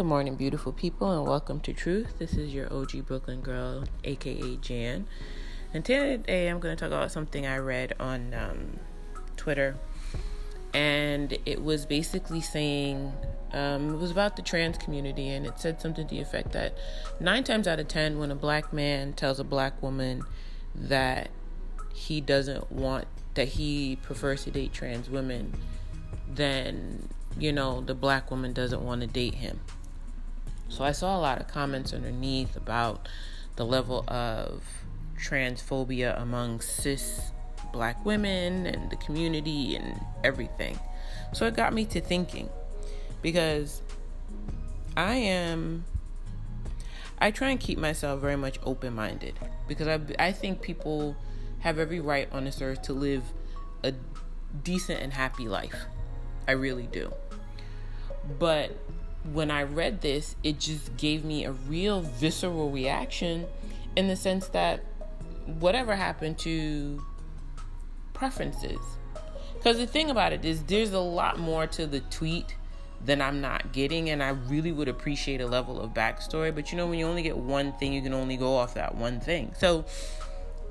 Good morning, beautiful people, and welcome to Truth. This is your OG Brooklyn girl, aka Jan. And today I'm going to talk about something I read on um, Twitter. And it was basically saying, um, it was about the trans community, and it said something to the effect that nine times out of ten, when a black man tells a black woman that he doesn't want, that he prefers to date trans women, then you know, the black woman doesn't want to date him. So I saw a lot of comments underneath about the level of transphobia among cis black women and the community and everything. So it got me to thinking because I am I try and keep myself very much open minded because I, I think people have every right on this earth to live a decent and happy life. I really do. But when I read this, it just gave me a real visceral reaction in the sense that whatever happened to preferences. Because the thing about it is, there's a lot more to the tweet than I'm not getting, and I really would appreciate a level of backstory. But you know, when you only get one thing, you can only go off that one thing. So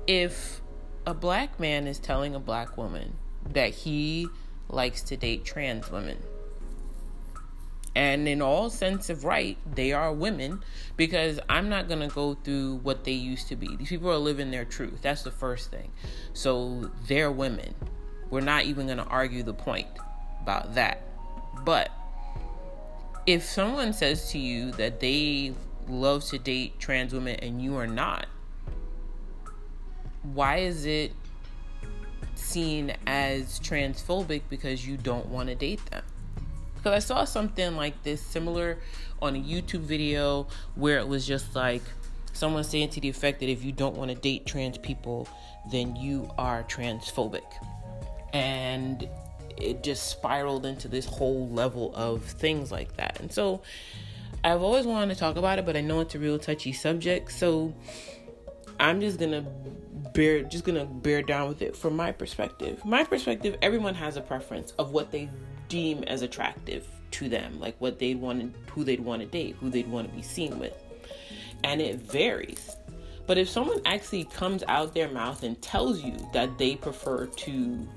if a black man is telling a black woman that he likes to date trans women, and in all sense of right they are women because i'm not going to go through what they used to be. These people are living their truth. That's the first thing. So they're women. We're not even going to argue the point about that. But if someone says to you that they love to date trans women and you are not why is it seen as transphobic because you don't want to date them because I saw something like this similar on a YouTube video where it was just like someone saying to the effect that if you don't want to date trans people, then you are transphobic. And it just spiraled into this whole level of things like that. And so I've always wanted to talk about it, but I know it's a real touchy subject. So I'm just going to bear just going to bear down with it from my perspective. My perspective, everyone has a preference of what they deem as attractive to them, like what they'd want who they'd want to date, who they'd want to be seen with. And it varies. But if someone actually comes out their mouth and tells you that they prefer to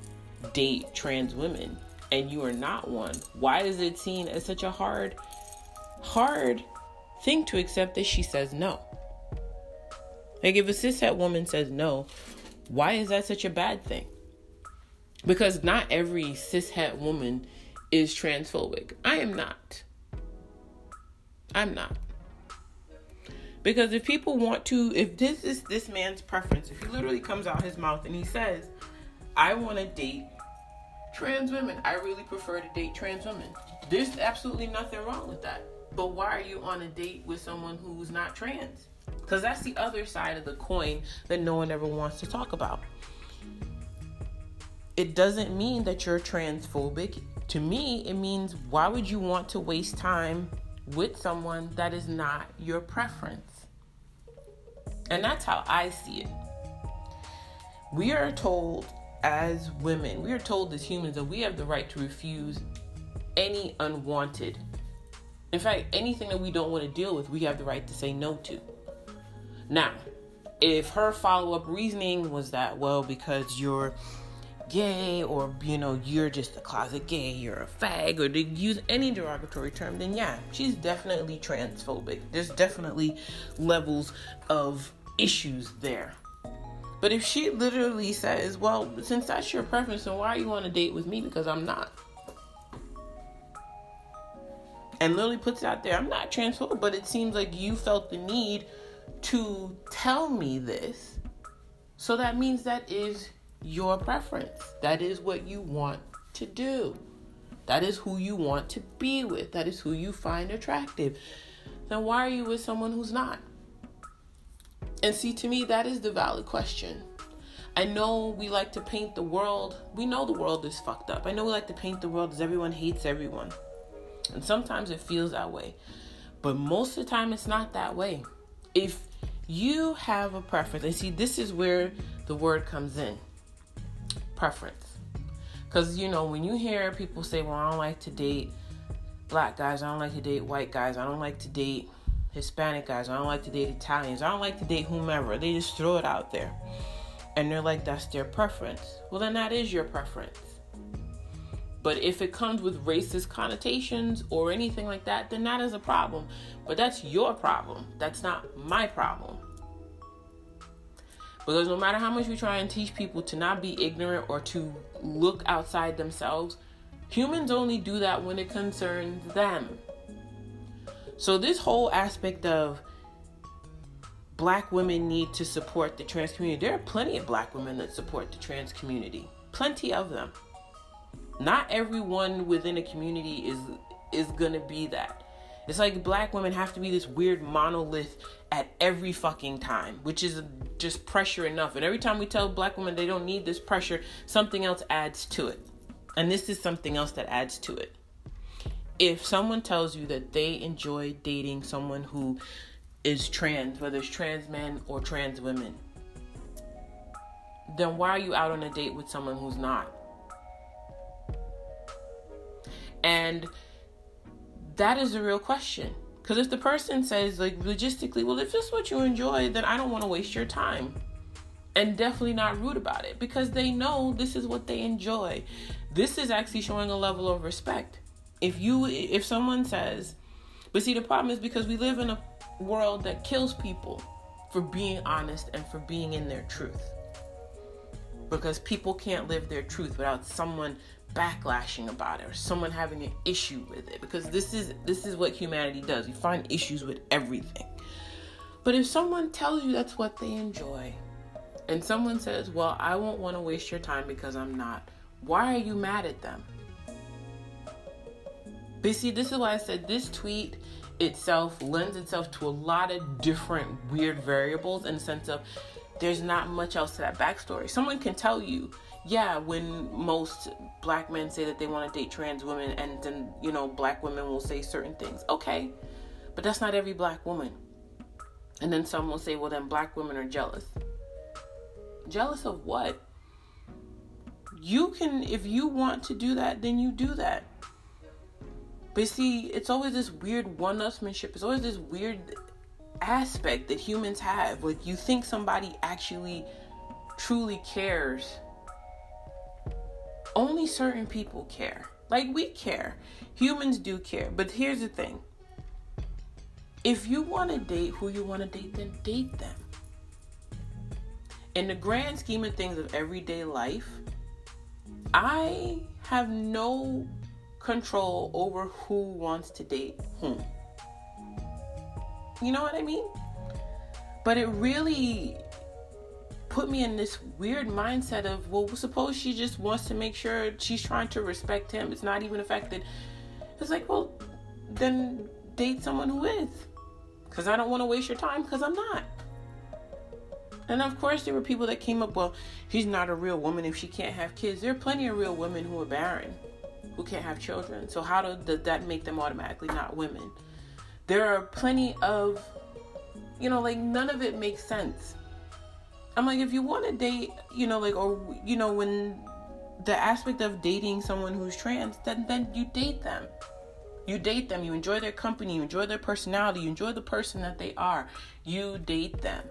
date trans women and you are not one, why is it seen as such a hard, hard thing to accept that she says no? Like if a cishet woman says no, why is that such a bad thing? Because not every cishet woman is transphobic. I am not. I'm not. Because if people want to, if this is this man's preference, if he literally comes out his mouth and he says, I want to date trans women, I really prefer to date trans women. There's absolutely nothing wrong with that. But why are you on a date with someone who's not trans? Because that's the other side of the coin that no one ever wants to talk about. It doesn't mean that you're transphobic to me, it means why would you want to waste time with someone that is not your preference? And that's how I see it. We are told as women, we are told as humans that we have the right to refuse any unwanted. In fact, anything that we don't want to deal with, we have the right to say no to. Now, if her follow up reasoning was that, well, because you're gay or you know you're just a closet gay you're a fag or to use any derogatory term then yeah she's definitely transphobic. There's definitely levels of issues there. But if she literally says well since that's your preference then why are you on a date with me? Because i'm not. And literally puts it out there i'm not transphobic but it seems like you felt the need to tell me this. So that means that is your preference. That is what you want to do. That is who you want to be with. That is who you find attractive. Then why are you with someone who's not? And see, to me, that is the valid question. I know we like to paint the world. We know the world is fucked up. I know we like to paint the world as everyone hates everyone. And sometimes it feels that way. But most of the time, it's not that way. If you have a preference, and see, this is where the word comes in preference. Because, you know, when you hear people say, well, I don't like to date black guys. I don't like to date white guys. I don't like to date Hispanic guys. I don't like to date Italians. I don't like to date whomever. They just throw it out there. And they're like, that's their preference. Well, then that is your preference. But if it comes with racist connotations or anything like that, then that is a problem. But that's your problem. That's not my problem. Because no matter how much we try and teach people to not be ignorant or to look outside themselves, humans only do that when it concerns them. So, this whole aspect of black women need to support the trans community, there are plenty of black women that support the trans community, plenty of them not everyone within a community is is gonna be that. It's like black women have to be this weird monolith at every fucking time, which is just pressure enough. And every time we tell black women they don't need this pressure, something else adds to it. And this is something else that adds to it. If someone tells you that they enjoy dating someone who is trans, whether it's trans men or trans women, then why are you out on a date with someone who's not? And that is the real question. Because if the person says, like, logistically, well, if this is what you enjoy, then I don't want to waste your time. And definitely not rude about it because they know this is what they enjoy. This is actually showing a level of respect. If you, if someone says, but see, the problem is because we live in a world that kills people for being honest and for being in their truth. Because people can't live their truth without someone backlashing about it or someone having an issue with it because this is this is what humanity does. We find issues with everything. But if someone tells you that's what they enjoy and someone says, "Well, I won't want to waste your time because I'm not." Why are you mad at them? But see, this is why I said this tweet itself lends itself to a lot of different weird variables in the sense of there's not much else to that backstory. Someone can tell you yeah, when most black men say that they want to date trans women, and then, you know, black women will say certain things. Okay, but that's not every black woman. And then some will say, well, then black women are jealous. Jealous of what? You can, if you want to do that, then you do that. But see, it's always this weird one upsmanship. It's always this weird aspect that humans have. Like, you think somebody actually truly cares only certain people care. Like we care. Humans do care. But here's the thing if you want to date who you want to date, then date them. In the grand scheme of things of everyday life, I have no control over who wants to date whom. You know what I mean? But it really put me in this weird mindset of, well, suppose she just wants to make sure she's trying to respect him. It's not even affected. It's like, well, then date someone who is. Because I don't want to waste your time because I'm not. And of course, there were people that came up, well, she's not a real woman if she can't have kids. There are plenty of real women who are barren, who can't have children. So, how do, does that make them automatically not women? There are plenty of, you know, like none of it makes sense. I'm like, if you want to date, you know, like, or, you know, when the aspect of dating someone who's trans, then, then you date them. You date them, you enjoy their company, you enjoy their personality, you enjoy the person that they are. You date them.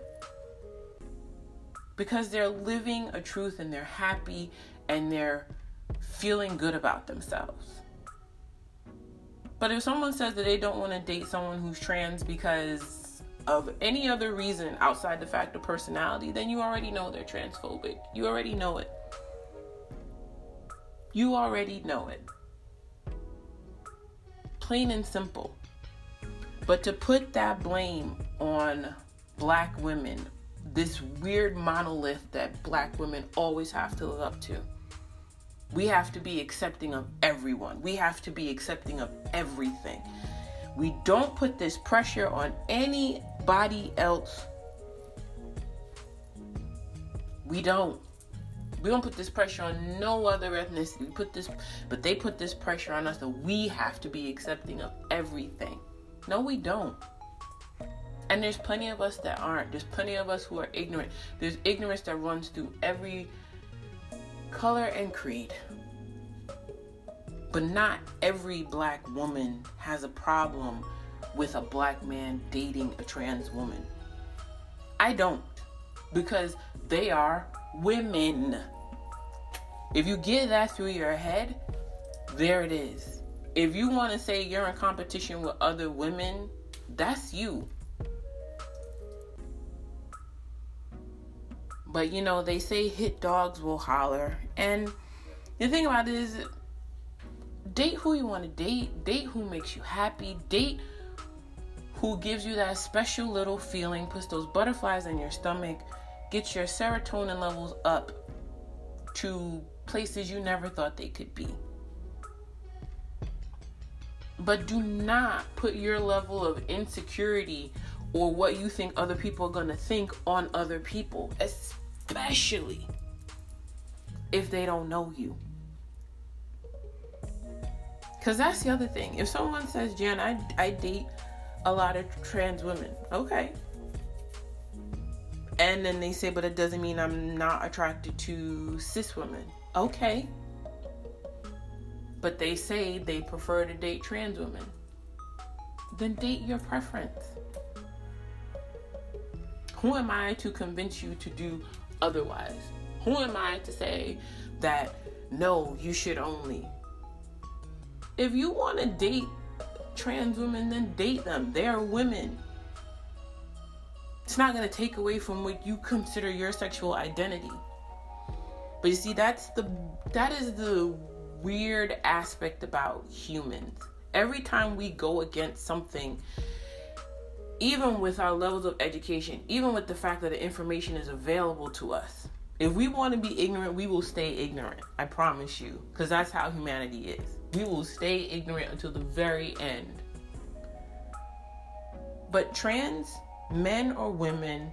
Because they're living a truth and they're happy and they're feeling good about themselves. But if someone says that they don't want to date someone who's trans because of any other reason outside the fact of personality, then you already know they're transphobic. You already know it. You already know it. Plain and simple. But to put that blame on black women, this weird monolith that black women always have to live up to. We have to be accepting of everyone. We have to be accepting of everything. We don't put this pressure on anybody else. We don't. We don't put this pressure on no other ethnicity. We put this, but they put this pressure on us that we have to be accepting of everything. No, we don't. And there's plenty of us that aren't. There's plenty of us who are ignorant. There's ignorance that runs through every color and creed. But not every black woman has a problem with a black man dating a trans woman. I don't. Because they are women. If you get that through your head, there it is. If you want to say you're in competition with other women, that's you. But you know, they say hit dogs will holler. And the thing about it is, date who you want to date, date who makes you happy, date who gives you that special little feeling, puts those butterflies in your stomach, gets your serotonin levels up to places you never thought they could be. But do not put your level of insecurity or what you think other people are going to think on other people, especially if they don't know you. Because that's the other thing. If someone says, Jan, I, I date a lot of trans women, okay. And then they say, but it doesn't mean I'm not attracted to cis women. Okay. But they say they prefer to date trans women. Then date your preference. Who am I to convince you to do otherwise? Who am I to say that no, you should only? If you want to date trans women, then date them. They are women. It's not going to take away from what you consider your sexual identity. But you see, that's the that is the weird aspect about humans. Every time we go against something even with our levels of education, even with the fact that the information is available to us. If we want to be ignorant, we will stay ignorant. I promise you. Because that's how humanity is. We will stay ignorant until the very end. But trans men or women,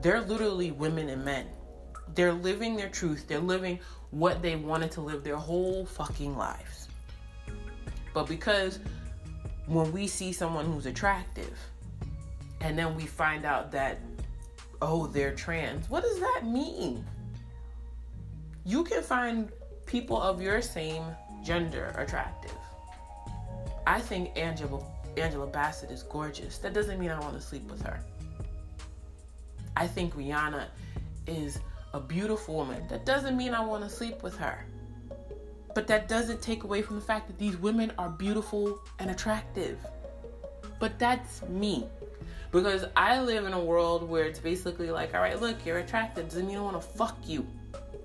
they're literally women and men. They're living their truth. They're living what they wanted to live their whole fucking lives. But because when we see someone who's attractive, and then we find out that oh they're trans what does that mean you can find people of your same gender attractive. I think angela angela bassett is gorgeous. That doesn't mean i want to sleep with her. I think rihanna is a beautiful woman. That doesn't mean i want to sleep with her. But that doesn't take away from the fact that these women are beautiful and attractive. But that's me. Because I live in a world where it's basically like, all right, look, you're attractive. Doesn't mean I want to fuck you.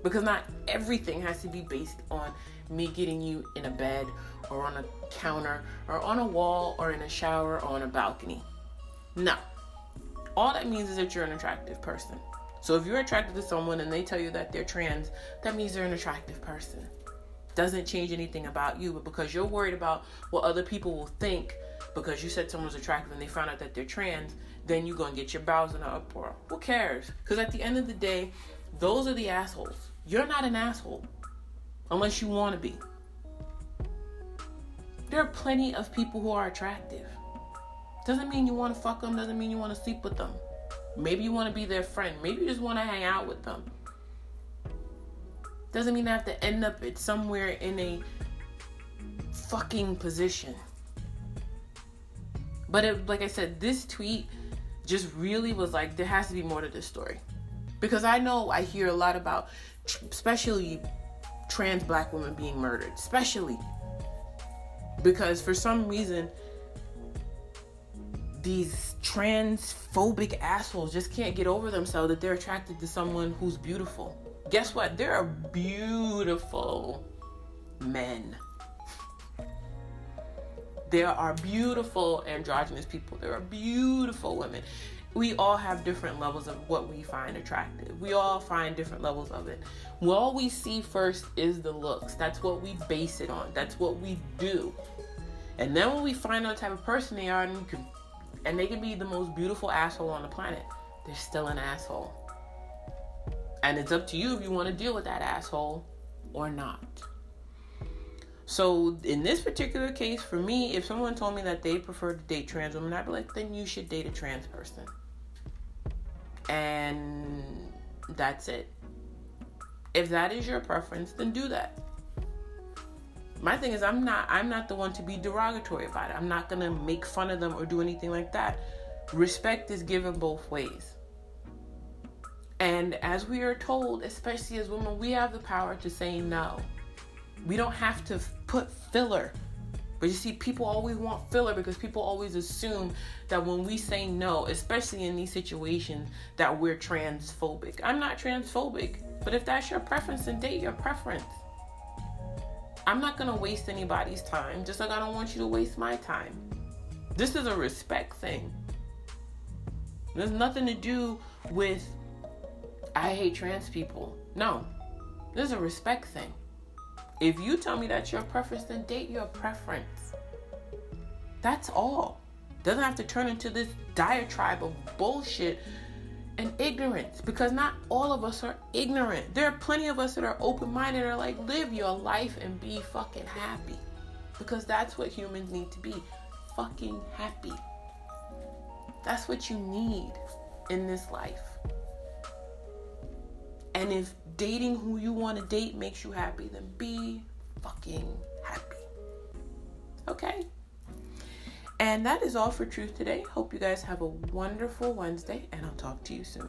Because not everything has to be based on me getting you in a bed or on a counter or on a wall or in a shower or on a balcony. No. All that means is that you're an attractive person. So if you're attracted to someone and they tell you that they're trans, that means they're an attractive person. Doesn't change anything about you, but because you're worried about what other people will think because you said someone's attractive and they found out that they're trans, then you're gonna get your bowels in an uproar. Who cares? Because at the end of the day, those are the assholes. You're not an asshole unless you want to be. There are plenty of people who are attractive. Doesn't mean you want to fuck them, doesn't mean you want to sleep with them. Maybe you want to be their friend. Maybe you just want to hang out with them. Doesn't mean I have to end up at somewhere in a fucking position. But it, like I said, this tweet just really was like, there has to be more to this story. Because I know I hear a lot about, especially trans black women being murdered, especially because for some reason, these transphobic assholes just can't get over themselves that they're attracted to someone who's beautiful. Guess what? There are beautiful men there are beautiful androgynous people. There are beautiful women. We all have different levels of what we find attractive. We all find different levels of it. All we see first is the looks. That's what we base it on. That's what we do. And then when we find out the type of person they are, and, can, and they can be the most beautiful asshole on the planet, they're still an asshole. And it's up to you if you want to deal with that asshole or not. So in this particular case, for me, if someone told me that they prefer to date trans women, I'd be like, then you should date a trans person. And that's it. If that is your preference, then do that. My thing is I'm not I'm not the one to be derogatory about it. I'm not going to make fun of them or do anything like that. Respect is given both ways. And as we are told, especially as women, we have the power to say no. We don't have to put filler. But you see, people always want filler because people always assume that when we say no, especially in these situations, that we're transphobic. I'm not transphobic, but if that's your preference, then date your preference. I'm not gonna waste anybody's time, just like I don't want you to waste my time. This is a respect thing. There's nothing to do with I hate trans people. No, this is a respect thing. If you tell me that's your preference, then date your preference. That's all. Doesn't have to turn into this diatribe of bullshit and ignorance because not all of us are ignorant. There are plenty of us that are open minded are like, live your life and be fucking happy. Because that's what humans need to be fucking happy. That's what you need in this life. And if dating who you want to date makes you happy, then be fucking happy. Okay? And that is all for truth today. Hope you guys have a wonderful Wednesday, and I'll talk to you soon.